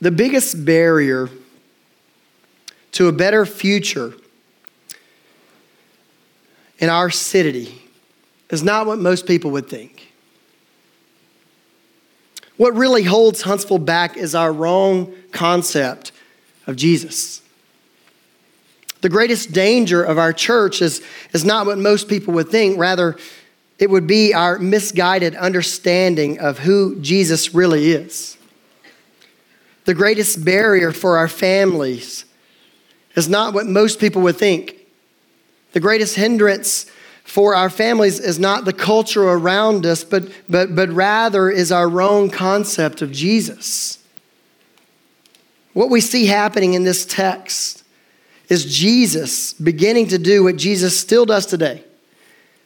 The biggest barrier to a better future in our city is not what most people would think. What really holds Huntsville back is our wrong concept of Jesus. The greatest danger of our church is, is not what most people would think, rather, it would be our misguided understanding of who Jesus really is. The greatest barrier for our families is not what most people would think. The greatest hindrance for our families is not the culture around us, but, but, but rather is our wrong concept of Jesus. What we see happening in this text is Jesus beginning to do what Jesus still does today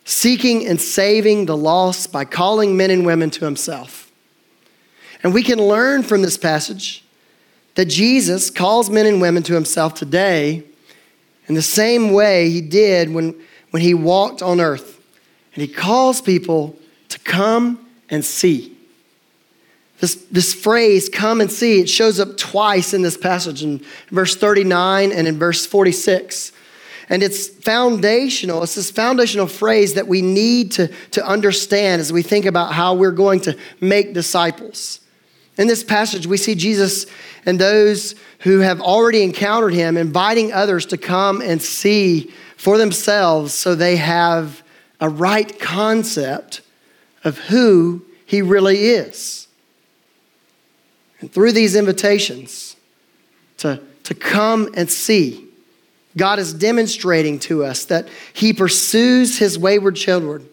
seeking and saving the lost by calling men and women to himself. And we can learn from this passage that Jesus calls men and women to himself today in the same way he did when, when he walked on earth. And he calls people to come and see. This, this phrase, come and see, it shows up twice in this passage in verse 39 and in verse 46. And it's foundational. It's this foundational phrase that we need to, to understand as we think about how we're going to make disciples. In this passage, we see Jesus and those who have already encountered him inviting others to come and see for themselves so they have a right concept of who he really is. And through these invitations to, to come and see, God is demonstrating to us that he pursues his wayward children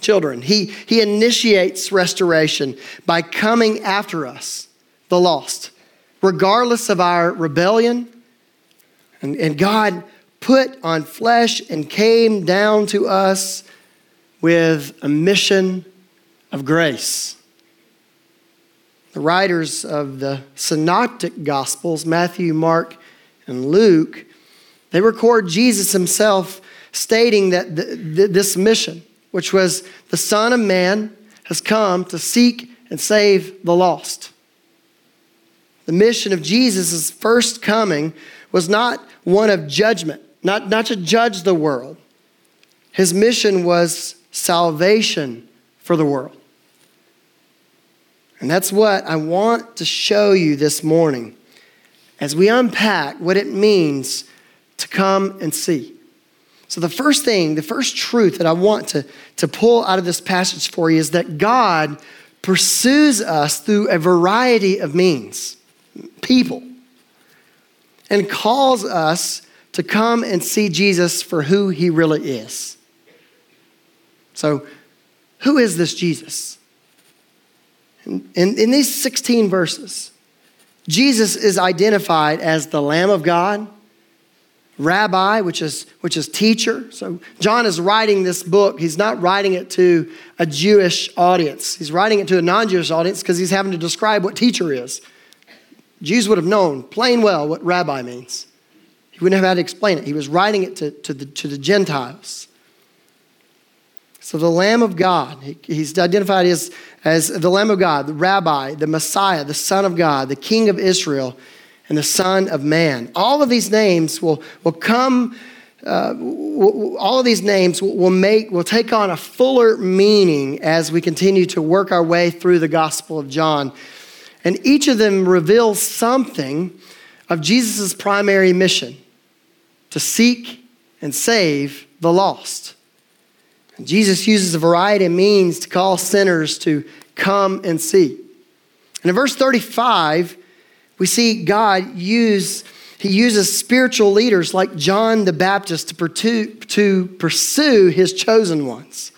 children. He, he initiates restoration by coming after us, the lost, regardless of our rebellion. And, and God put on flesh and came down to us with a mission of grace. The writers of the synoptic gospels, Matthew, Mark, and Luke, they record Jesus himself stating that this mission which was the Son of Man has come to seek and save the lost. The mission of Jesus' first coming was not one of judgment, not, not to judge the world. His mission was salvation for the world. And that's what I want to show you this morning as we unpack what it means to come and see. So, the first thing, the first truth that I want to, to pull out of this passage for you is that God pursues us through a variety of means, people, and calls us to come and see Jesus for who he really is. So, who is this Jesus? In, in, in these 16 verses, Jesus is identified as the Lamb of God rabbi, which is, which is teacher. So John is writing this book. He's not writing it to a Jewish audience. He's writing it to a non-Jewish audience because he's having to describe what teacher is. Jews would have known plain well what rabbi means. He wouldn't have had to explain it. He was writing it to, to, the, to the Gentiles. So the Lamb of God, he, he's identified as, as the Lamb of God, the rabbi, the Messiah, the Son of God, the King of Israel and the Son of Man. All of these names will, will come, uh, all of these names will, will make, will take on a fuller meaning as we continue to work our way through the Gospel of John. And each of them reveals something of Jesus' primary mission to seek and save the lost. And Jesus uses a variety of means to call sinners to come and see. And in verse 35, we see God use, he uses spiritual leaders like John the Baptist to pursue, to pursue his chosen ones.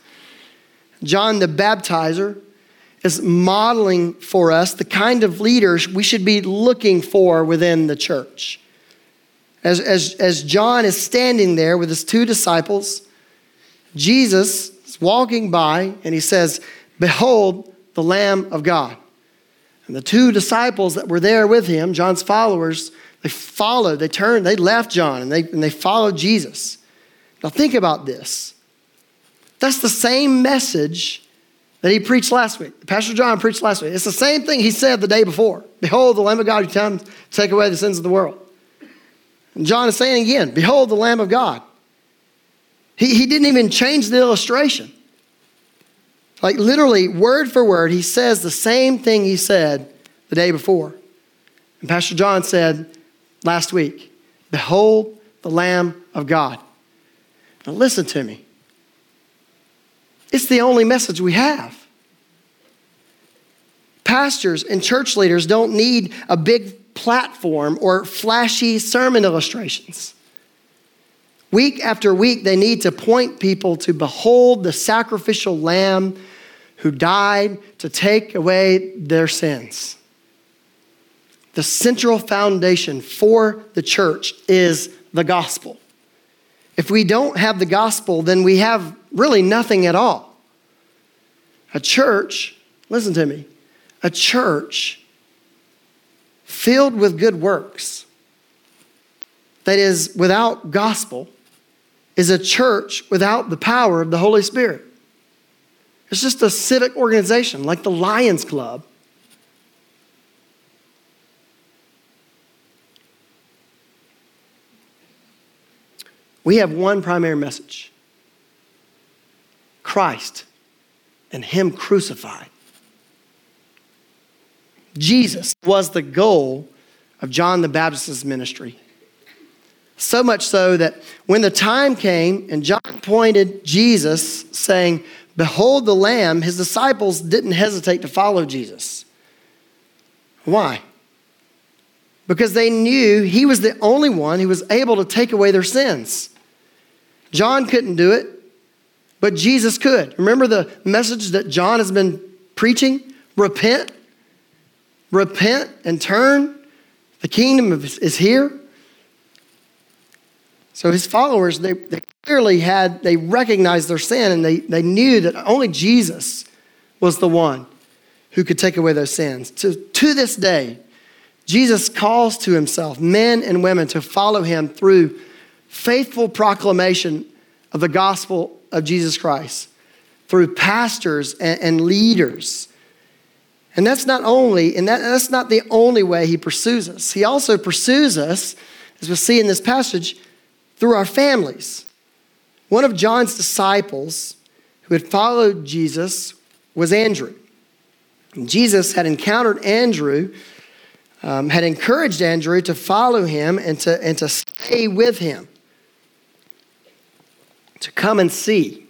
John the Baptizer is modeling for us the kind of leaders we should be looking for within the church. As, as, as John is standing there with his two disciples, Jesus is walking by and he says, Behold the Lamb of God. And the two disciples that were there with him, John's followers, they followed, they turned, they left John and they, and they followed Jesus. Now think about this. That's the same message that he preached last week. Pastor John preached last week. It's the same thing he said the day before. Behold, the Lamb of God who comes to take away the sins of the world. And John is saying again, Behold, the Lamb of God. He, he didn't even change the illustration. Like literally, word for word, he says the same thing he said the day before. And Pastor John said last week, Behold, the Lamb of God. Now, listen to me. It's the only message we have. Pastors and church leaders don't need a big platform or flashy sermon illustrations. Week after week, they need to point people to behold the sacrificial lamb who died to take away their sins. The central foundation for the church is the gospel. If we don't have the gospel, then we have really nothing at all. A church, listen to me, a church filled with good works that is without gospel is a church without the power of the Holy Spirit. It's just a civic organization like the Lions Club. We have one primary message Christ and Him crucified. Jesus was the goal of John the Baptist's ministry. So much so that when the time came and John pointed Jesus, saying, Behold the Lamb, his disciples didn't hesitate to follow Jesus. Why? Because they knew he was the only one who was able to take away their sins. John couldn't do it, but Jesus could. Remember the message that John has been preaching? Repent, repent and turn. The kingdom is here. So his followers, they, they clearly had, they recognized their sin and they, they knew that only Jesus was the one who could take away those sins. To, to this day, Jesus calls to himself men and women to follow him through faithful proclamation of the gospel of Jesus Christ through pastors and, and leaders. And that's not only, and that, that's not the only way he pursues us. He also pursues us, as we see in this passage, through our families. One of John's disciples who had followed Jesus was Andrew. And Jesus had encountered Andrew, um, had encouraged Andrew to follow him and to, and to stay with him to come and see,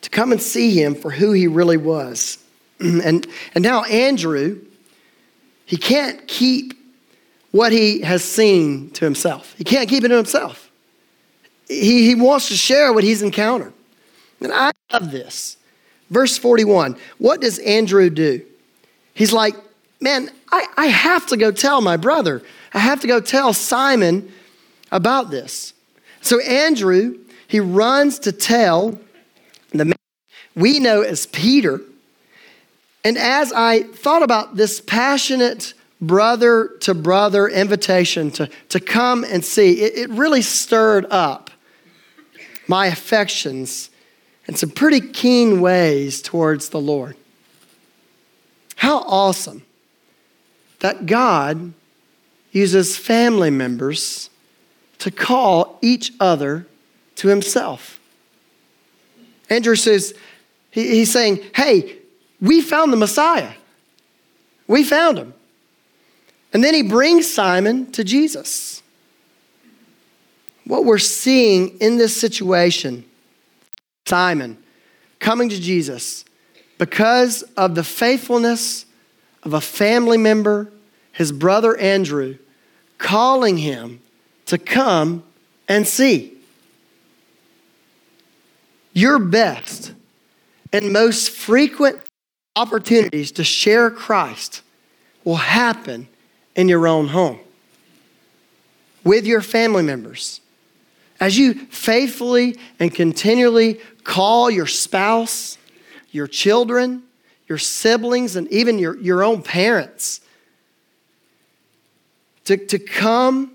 to come and see him for who he really was. and, and now Andrew, he can't keep what he has seen to himself. He can't keep it to himself. He, he wants to share what he's encountered. And I love this. Verse 41 what does Andrew do? He's like, man, I, I have to go tell my brother. I have to go tell Simon about this. So Andrew, he runs to tell the man we know as Peter. And as I thought about this passionate brother to brother invitation to, to come and see, it, it really stirred up my affections in some pretty keen ways towards the Lord. How awesome that God uses family members to call each other to himself. Andrew says, he, he's saying, hey, we found the Messiah. We found him. And then he brings Simon to Jesus. What we're seeing in this situation, Simon coming to Jesus because of the faithfulness of a family member, his brother Andrew, calling him to come and see. Your best and most frequent opportunities to share Christ will happen in your own home with your family members. As you faithfully and continually call your spouse, your children, your siblings, and even your, your own parents to, to come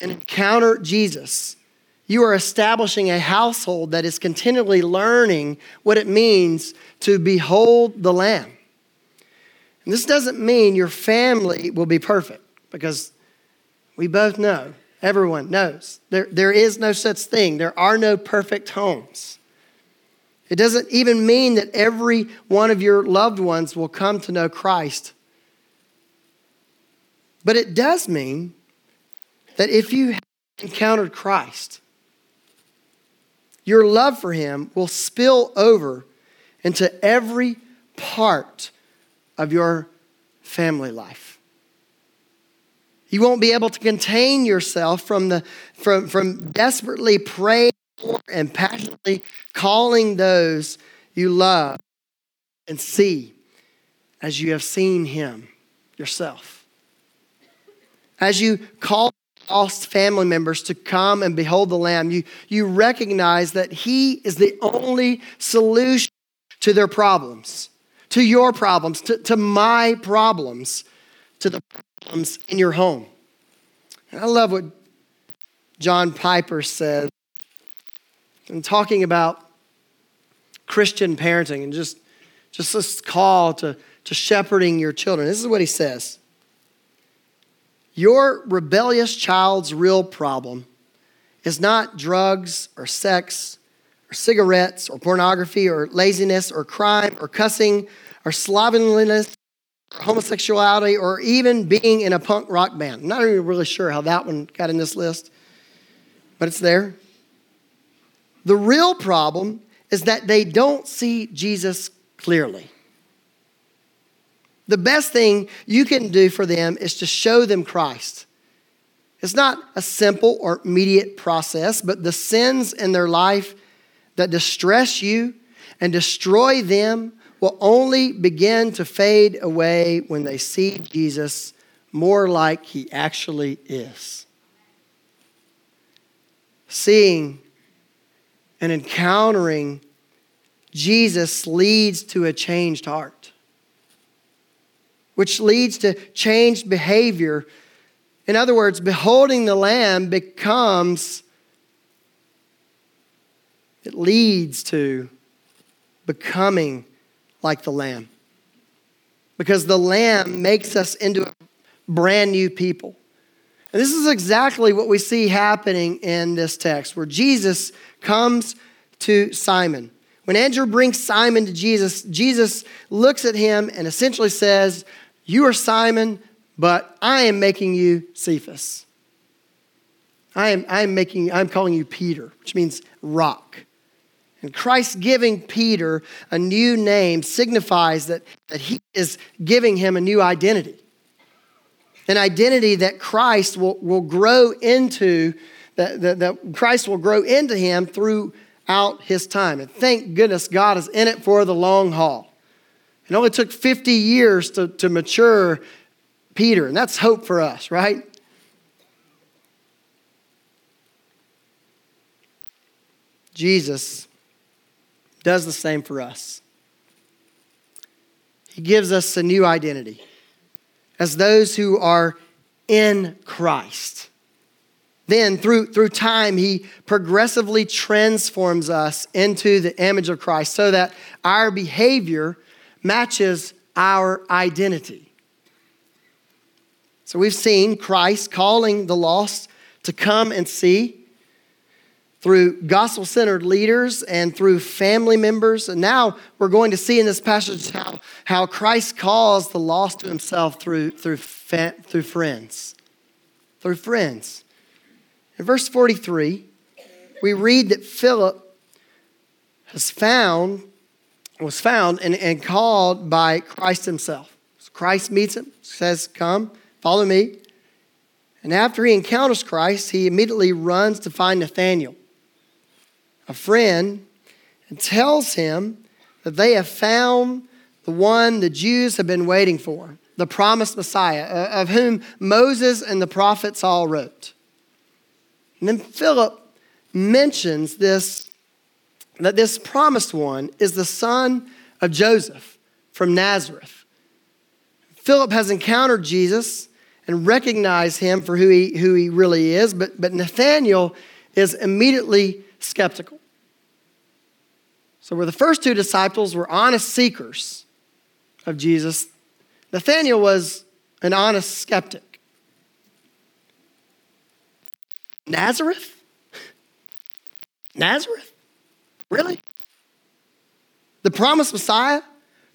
and encounter Jesus, you are establishing a household that is continually learning what it means to behold the Lamb. And this doesn't mean your family will be perfect because we both know, everyone knows, there, there is no such thing. There are no perfect homes. It doesn't even mean that every one of your loved ones will come to know Christ. But it does mean that if you have encountered Christ, your love for him will spill over into every part of your family life. You won't be able to contain yourself from, the, from, from desperately praying and passionately calling those you love and see as you have seen him yourself. As you call lost family members to come and behold the Lamb, you, you recognize that he is the only solution to their problems, to your problems, to, to my problems, to the Um, problems in your home. And I love what John Piper says and talking about Christian parenting and just, just this call to, to shepherding your children. This is what he says Your rebellious child's real problem is not drugs or sex or cigarettes or pornography or laziness or crime or cussing or slovenliness homosexuality or even being in a punk rock band. I'm not even really sure how that one got in this list, but it's there. The real problem is that they don't see Jesus clearly. The best thing you can do for them is to show them Christ. It's not a simple or immediate process, but the sins in their life that distress you and destroy them will only begin to fade away when they see Jesus more like he actually is. Seeing and encountering Jesus leads to a changed heart, which leads to changed behavior. In other words, beholding the Lamb becomes, it leads to becoming like the Lamb. Because the Lamb makes us into a brand new people. And this is exactly what we see happening in this text, where Jesus comes to Simon. When Andrew brings Simon to Jesus, Jesus looks at him and essentially says, You are Simon, but I am making you Cephas. I am, I am making, I'm calling you Peter, which means rock. And Christ giving Peter a new name signifies that, that he is giving him a new identity an identity that Christ will, will grow into, that, that, that Christ will grow into him throughout his time. And thank goodness God is in it for the long haul. It only took 50 years to, to mature Peter, and that's hope for us, right? Jesus does the same for us. He gives us a new identity as those who are in Christ. Then, through, through time, he progressively transforms us into the image of Christ so that our behavior matches our identity. So, we've seen Christ calling the lost to come and see through gospel centered leaders and through family members. And now we're going to see in this passage how, how Christ calls the lost to himself through, through, through friends. Through friends. In verse 43, we read that Philip has found, was found and, and called by Christ himself. So Christ meets him, says, Come, follow me. And after he encounters Christ, he immediately runs to find Nathanael a friend, and tells him that they have found the one the Jews have been waiting for, the promised Messiah, uh, of whom Moses and the prophets all wrote. And then Philip mentions this that this promised one is the son of Joseph from Nazareth. Philip has encountered Jesus and recognized him for who he, who he really is, but, but Nathanael is immediately skeptical. So, where the first two disciples were honest seekers of Jesus, Nathanael was an honest skeptic. Nazareth? Nazareth? Really? The promised Messiah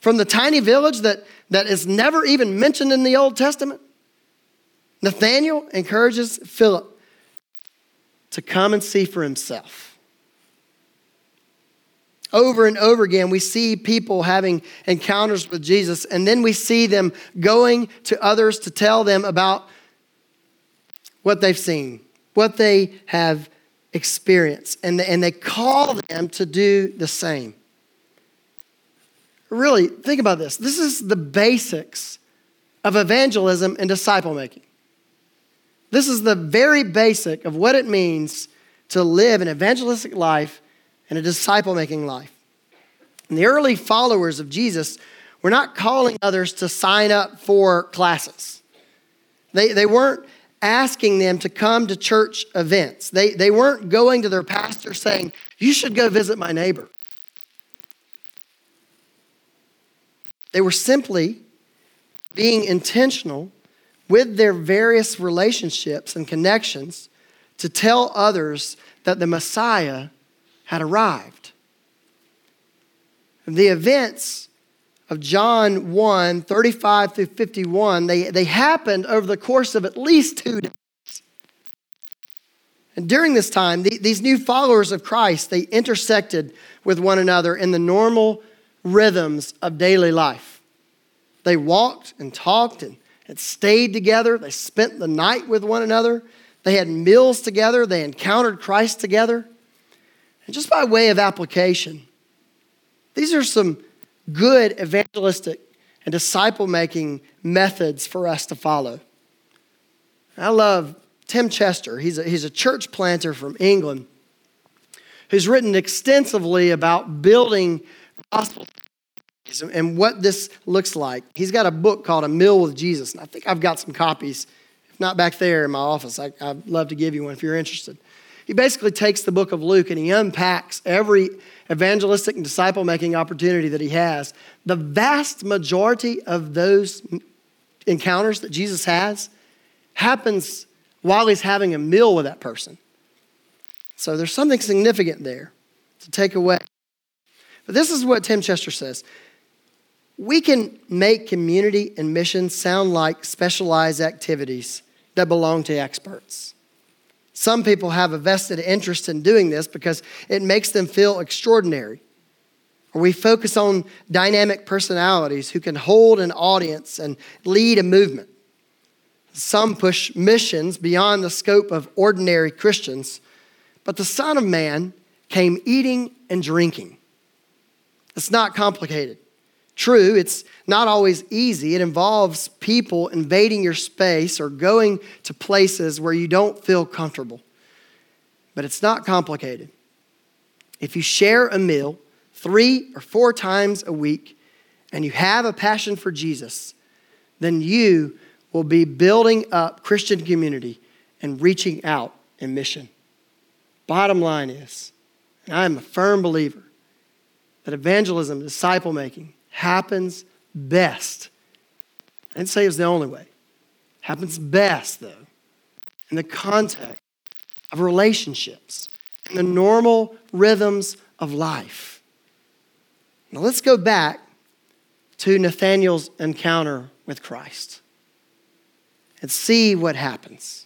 from the tiny village that, that is never even mentioned in the Old Testament? Nathanael encourages Philip to come and see for himself. Over and over again, we see people having encounters with Jesus, and then we see them going to others to tell them about what they've seen, what they have experienced, and, and they call them to do the same. Really, think about this. This is the basics of evangelism and disciple making. This is the very basic of what it means to live an evangelistic life and a disciple making life. And the early followers of Jesus were not calling others to sign up for classes. They, they weren't asking them to come to church events. They, they weren't going to their pastor saying, You should go visit my neighbor. They were simply being intentional with their various relationships and connections to tell others that the Messiah had arrived. The events of John 1 35 through 51, they, they happened over the course of at least two days. And during this time, the, these new followers of Christ, they intersected with one another in the normal rhythms of daily life. They walked and talked and, and stayed together. They spent the night with one another. They had meals together. They encountered Christ together. And just by way of application, these are some good evangelistic and disciple making methods for us to follow. I love Tim Chester. He's a, he's a church planter from England who's written extensively about building gospel and what this looks like. He's got a book called A Meal with Jesus, and I think I've got some copies. If not back there in my office, I, would love to give you one if you're interested. He basically takes the book of Luke and he unpacks every evangelistic and disciple making opportunity that he has. The vast majority of those encounters that Jesus has happens while he's having a meal with that person. So there's something significant there to take away. But this is what Tim Chester says. We can make community and mission sound like specialized activities that belong to experts. Some people have a vested interest in doing this because it makes them feel extraordinary. Or we focus on dynamic personalities who can hold an audience and lead a movement. Some push missions beyond the scope of ordinary Christians, but the Son of Man came eating and drinking. It's not complicated. True, it's not always easy. It involves people invading your space or going to places where you don't feel comfortable. But it's not complicated. If you share a meal three or four times a week and you have a passion for Jesus, then you will be building up Christian community and reaching out in mission. Bottom line is, and I am a firm believer that evangelism, disciple making, happens best. I didn't say it was the only way. Happens best, though, in the context of relationships, and the normal rhythms of life. Now let's go back to Nathanael's encounter with Christ and see what happens.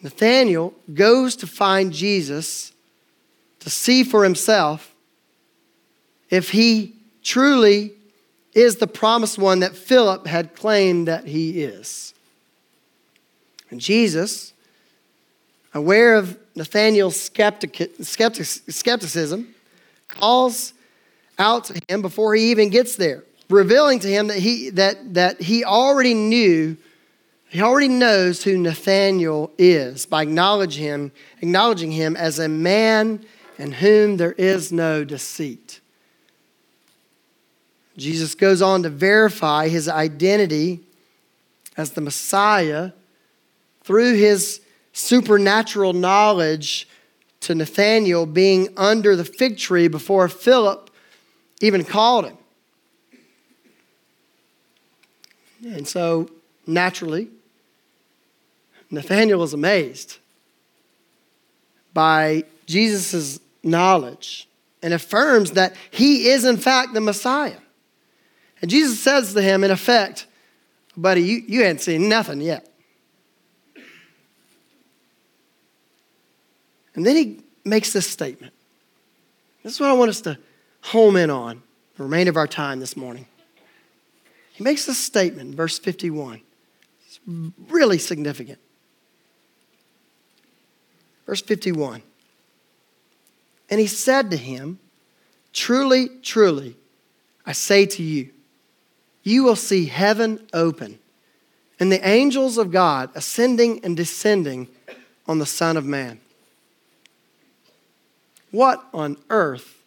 Nathanael goes to find Jesus to see for himself if he truly is the promised one that Philip had claimed that he is. And Jesus, aware of Nathanael's skeptic, skeptic, skepticism, calls out to him before he even gets there, revealing to him that he, that, that he already knew, he already knows who Nathanael is by acknowledging him, acknowledging him as a man in whom there is no deceit. Jesus goes on to verify his identity as the Messiah through his supernatural knowledge to Nathanael being under the fig tree before Philip even called him. And so, naturally, Nathanael is amazed by Jesus' knowledge and affirms that he is, in fact, the Messiah. And Jesus says to him, in effect, Buddy, you, you hadn't seen nothing yet. And then he makes this statement. This is what I want us to home in on the remainder of our time this morning. He makes this statement, verse 51. It's really significant. Verse 51. And he said to him, Truly, truly, I say to you, you will see heaven open and the angels of God ascending and descending on the Son of Man. What on earth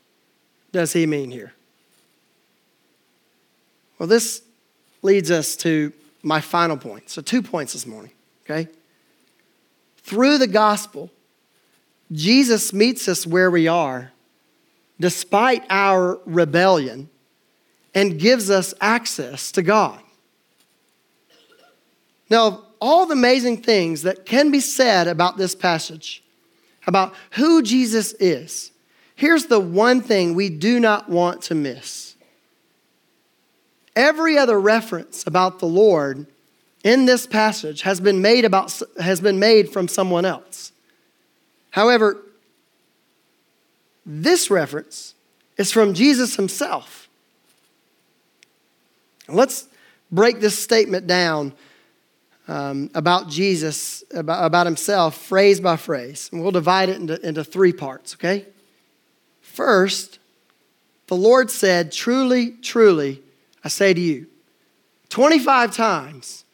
does he mean here? Well, this leads us to my final point. So, two points this morning, okay? Through the gospel, Jesus meets us where we are, despite our rebellion, and gives us access to God. Now, of all the amazing things that can be said about this passage, about who Jesus is, here's the one thing we do not want to miss. Every other reference about the Lord in this passage has been made, about, has been made from someone else. However, this reference is from Jesus himself. Let's break this statement down um, about Jesus, about, about himself, phrase by phrase. And we'll divide it into, into three parts, okay? First, the Lord said, Truly, truly, I say to you. 25 times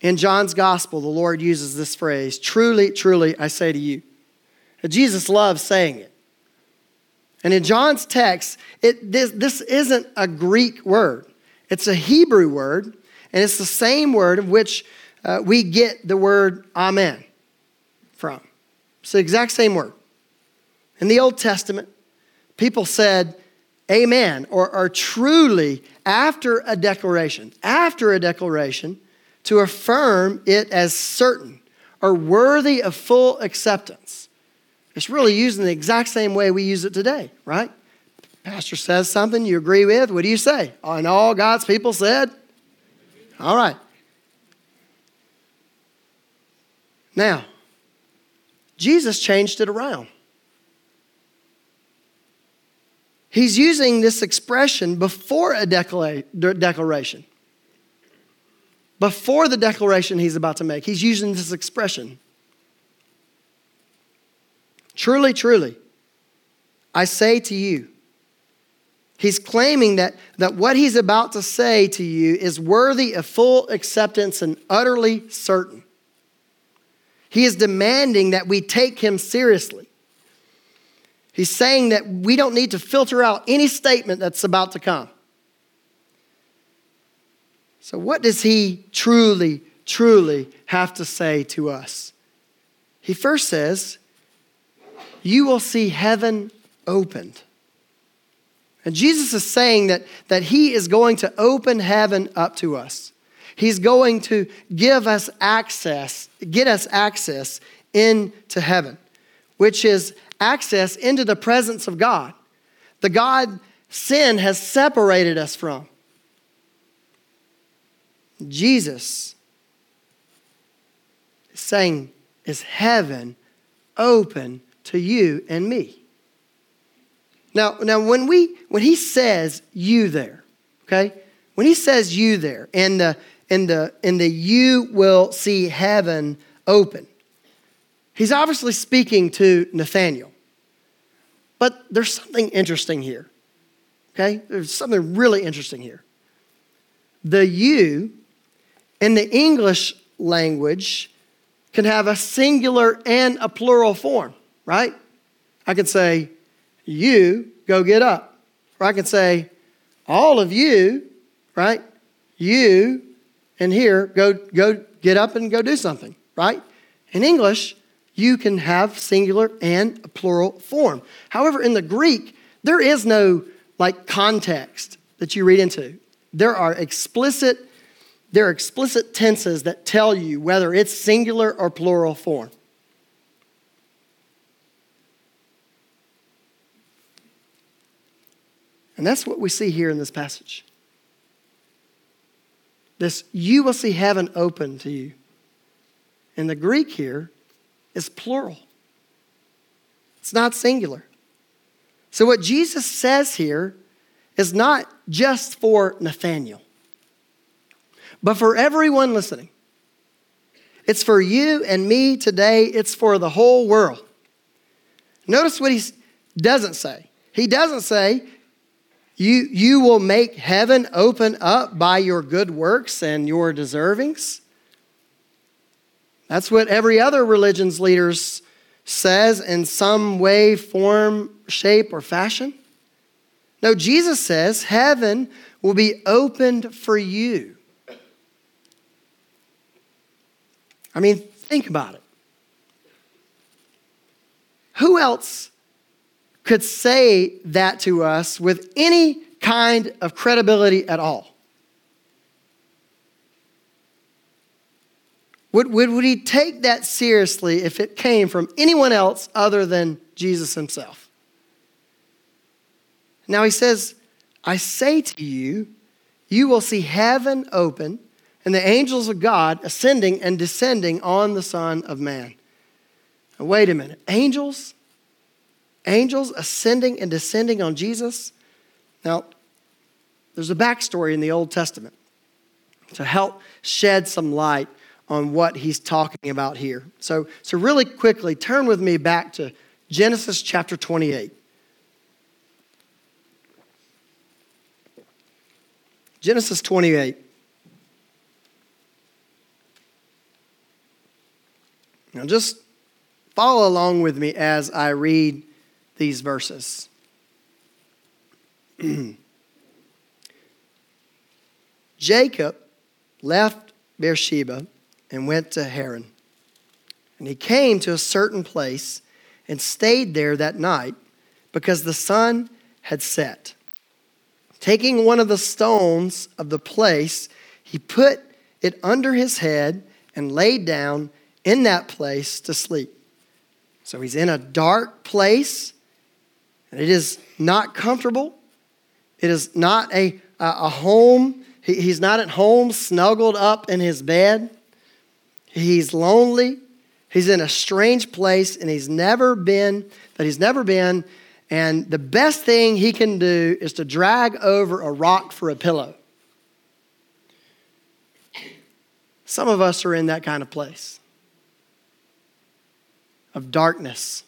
in John's gospel, the Lord uses this phrase, Truly, truly, I say to you. Jesus loves saying it. And in John's text, it, this, this isn't a Greek word, it's a Hebrew word and it's the same word of which uh, we get the word amen from. It's the exact same word. In the Old Testament, people said amen or, or truly after a declaration, after a declaration to affirm it as certain or worthy of full acceptance. It's really used in the exact same way we use it today, right? Pastor says something you agree with. What do you say? And all God's people said, all right. Now, Jesus changed it around. He's using this expression before a declaration. Before the declaration he's about to make, he's using this expression. Truly, truly, I say to you, He's claiming that, that what he's about to say to you is worthy of full acceptance and utterly certain. He is demanding that we take him seriously. He's saying that we don't need to filter out any statement that's about to come. So, what does he truly, truly have to say to us? He first says, You will see heaven opened. And Jesus is saying that, that He is going to open heaven up to us. He's going to give us access, get us access into heaven, which is access into the presence of God. The God sin has separated us from. Jesus is saying, Is heaven open to you and me? Now, now when we when he says you there, okay? When he says you there, and the and the and the you will see heaven open, he's obviously speaking to Nathanael. But there's something interesting here. Okay? There's something really interesting here. The you in the English language can have a singular and a plural form, right? I could say, you go get up. Or I can say, all of you, right? You and here, go, go get up and go do something, right? In English, you can have singular and plural form. However, in the Greek, there is no like context that you read into. There are explicit there are explicit tenses that tell you whether it's singular or plural form. And that's what we see here in this passage. This, you will see heaven open to you. In the Greek here is plural, it's not singular. So, what Jesus says here is not just for Nathanael, but for everyone listening. It's for you and me today, it's for the whole world. Notice what he doesn't say. He doesn't say, you, you will make heaven open up by your good works and your deservings. That's what every other religion's leaders says in some way, form, shape, or fashion. No, Jesus says heaven will be opened for you. I mean, think about it. Who else could say that to us with any kind of credibility at all? Would, would, would he take that seriously if it came from anyone else other than Jesus himself? Now he says, I say to you, you will see heaven open and the angels of God ascending and descending on the Son of Man. Now, wait a minute. Angels? Angels ascending and descending on Jesus. Now, there's a backstory in the Old Testament to help shed some light on what he's talking about here. So, so really quickly, turn with me back to Genesis chapter 28. Genesis 28. Now, just follow along with me as I read these verses. Jacob left Beersheba and went to Haran. And he came to a certain place and stayed there that night because the sun had set. Taking one of the stones of the place, he put it under his head and laid down in that place to sleep. So he's in a dark place it is not comfortable. It is not a, a home. He, he's not at home snuggled up in his bed. He's lonely. He's in a strange place and he's never been, that he's never been. And the best thing he can do is to drag over a rock for a pillow. Some of us are in that kind of place of darkness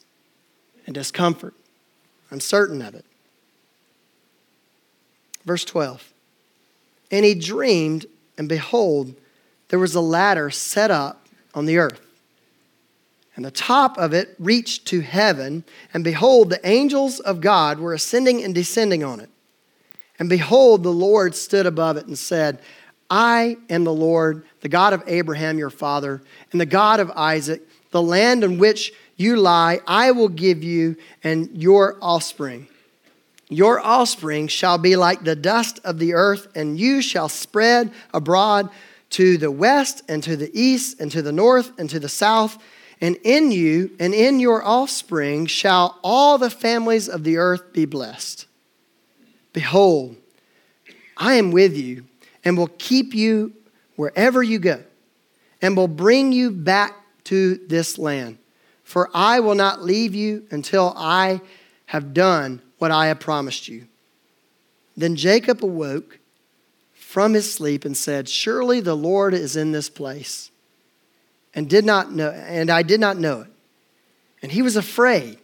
and discomfort. I'm certain of it. Verse 12. And he dreamed, and behold, there was a ladder set up on the earth. And the top of it reached to heaven, and behold, the angels of God were ascending and descending on it. And behold, the Lord stood above it and said, I am the Lord, the God of Abraham your father, and the God of Isaac. The land in which you lie, I will give you and your offspring. Your offspring shall be like the dust of the earth, and you shall spread abroad to the west and to the east and to the north and to the south. And in you and in your offspring shall all the families of the earth be blessed. Behold, I am with you and will keep you wherever you go, and will bring you back to this land for I will not leave you until I have done what I have promised you. Then Jacob awoke from his sleep and said, Surely the Lord is in this place. And did not know, and I did not know it. And he was afraid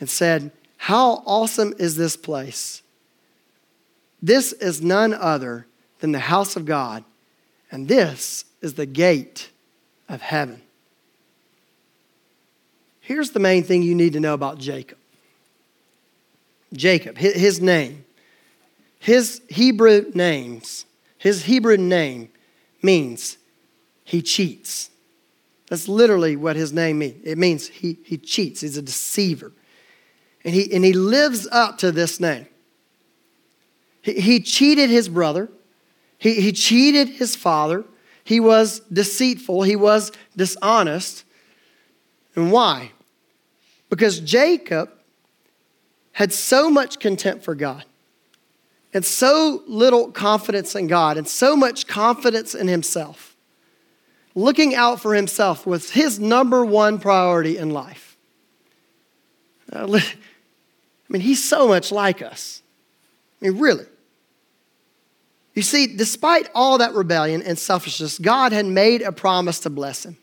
and said, How awesome is this place! This is none other than the house of God, and this is the gate of heaven. Here's the main thing you need to know about Jacob Jacob, his name, his Hebrew names, his Hebrew name means he cheats. That's literally what his name means. It means he, he cheats, he's a deceiver. And he, and he lives up to this name. He, he cheated his brother, he, he cheated his father, he was deceitful, he was dishonest. And why? Because Jacob had so much contempt for God and so little confidence in God and so much confidence in himself. Looking out for himself was his number one priority in life. Uh, I mean, he's so much like us. I mean, really. You see, despite all that rebellion and selfishness, God had made a promise to bless him.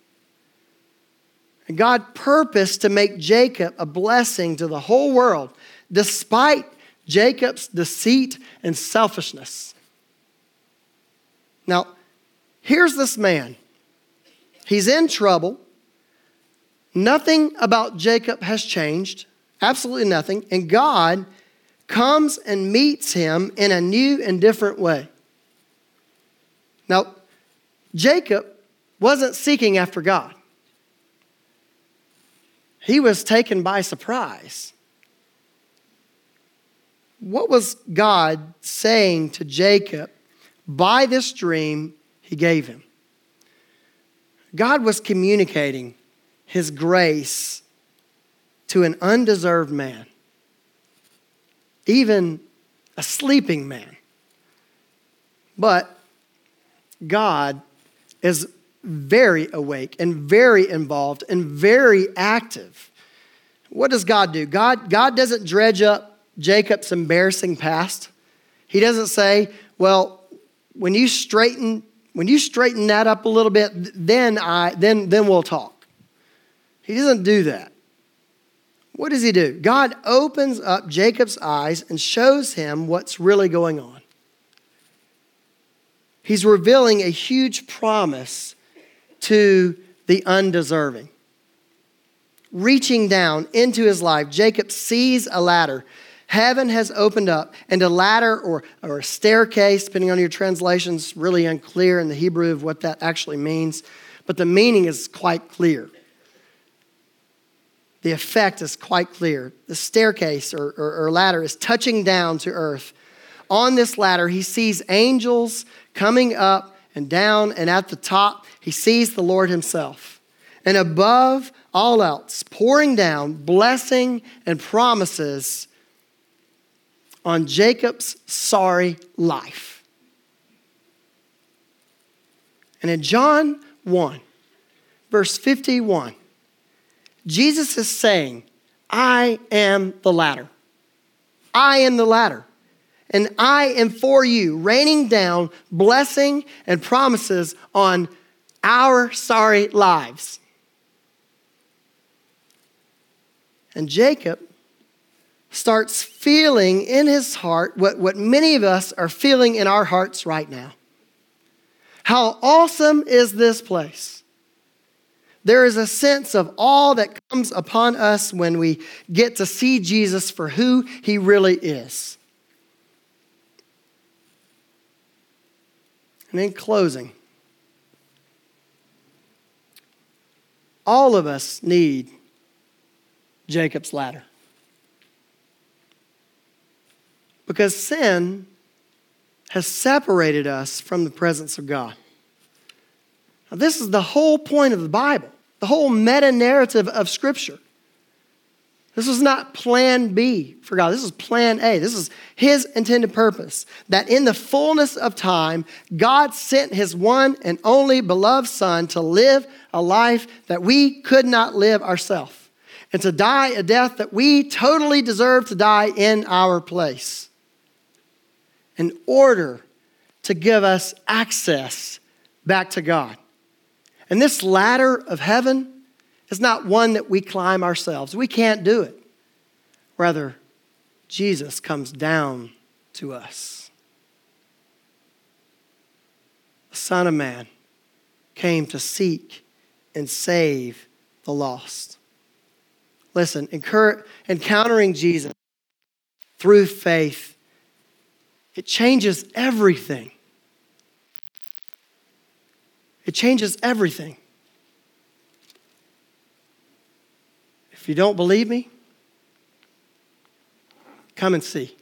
And God purposed to make Jacob a blessing to the whole world, despite Jacob's deceit and selfishness. Now, here's this man. He's in trouble. Nothing about Jacob has changed, absolutely nothing. And God comes and meets him in a new and different way. Now, Jacob wasn't seeking after God, he was taken by surprise. What was God saying to Jacob by this dream he gave him? God was communicating his grace to an undeserved man, even a sleeping man. But God is very awake and very involved and very active. What does God do? God, God doesn't dredge up Jacob's embarrassing past. He doesn't say, well, when you straighten when you straighten that up a little bit, then I then then we'll talk. He doesn't do that. What does he do? God opens up Jacob's eyes and shows him what's really going on. He's revealing a huge promise to the undeserving. Reaching down into his life, Jacob sees a ladder heaven has opened up, and a ladder or, or a staircase, depending on your translations, really unclear in the Hebrew of what that actually means, but the meaning is quite clear. The effect is quite clear. The staircase or, or, or ladder is touching down to earth. On this ladder, he sees angels coming up and down, and at the top, he sees the Lord himself. And above all else, pouring down blessing and promises on Jacob's sorry life. And in John 1, verse 51, Jesus is saying, I am the ladder. I am the ladder. And I am for you, raining down blessing and promises on our sorry lives. And Jacob starts feeling in his heart what, what many of us are feeling in our hearts right now. How awesome is this place? There is a sense of all that comes upon us when we get to see Jesus for who he really is. And in closing, all of us need Jacob's ladder. Because sin has separated us from the presence of God. Now, this is the whole point of the Bible, the whole meta narrative of Scripture. This was not plan B for God. This is plan A. This is His intended purpose. That in the fullness of time, God sent His one and only beloved Son to live a life that we could not live ourselves and to die a death that we totally deserve to die in our place in order to give us access back to God. And this ladder of heaven is not one that we climb ourselves. We can't do it. Rather, Jesus comes down to us. The Son of Man came to seek and save the lost. Listen, encountering Jesus through faith it changes everything. It changes everything. If you don't believe me, come and see.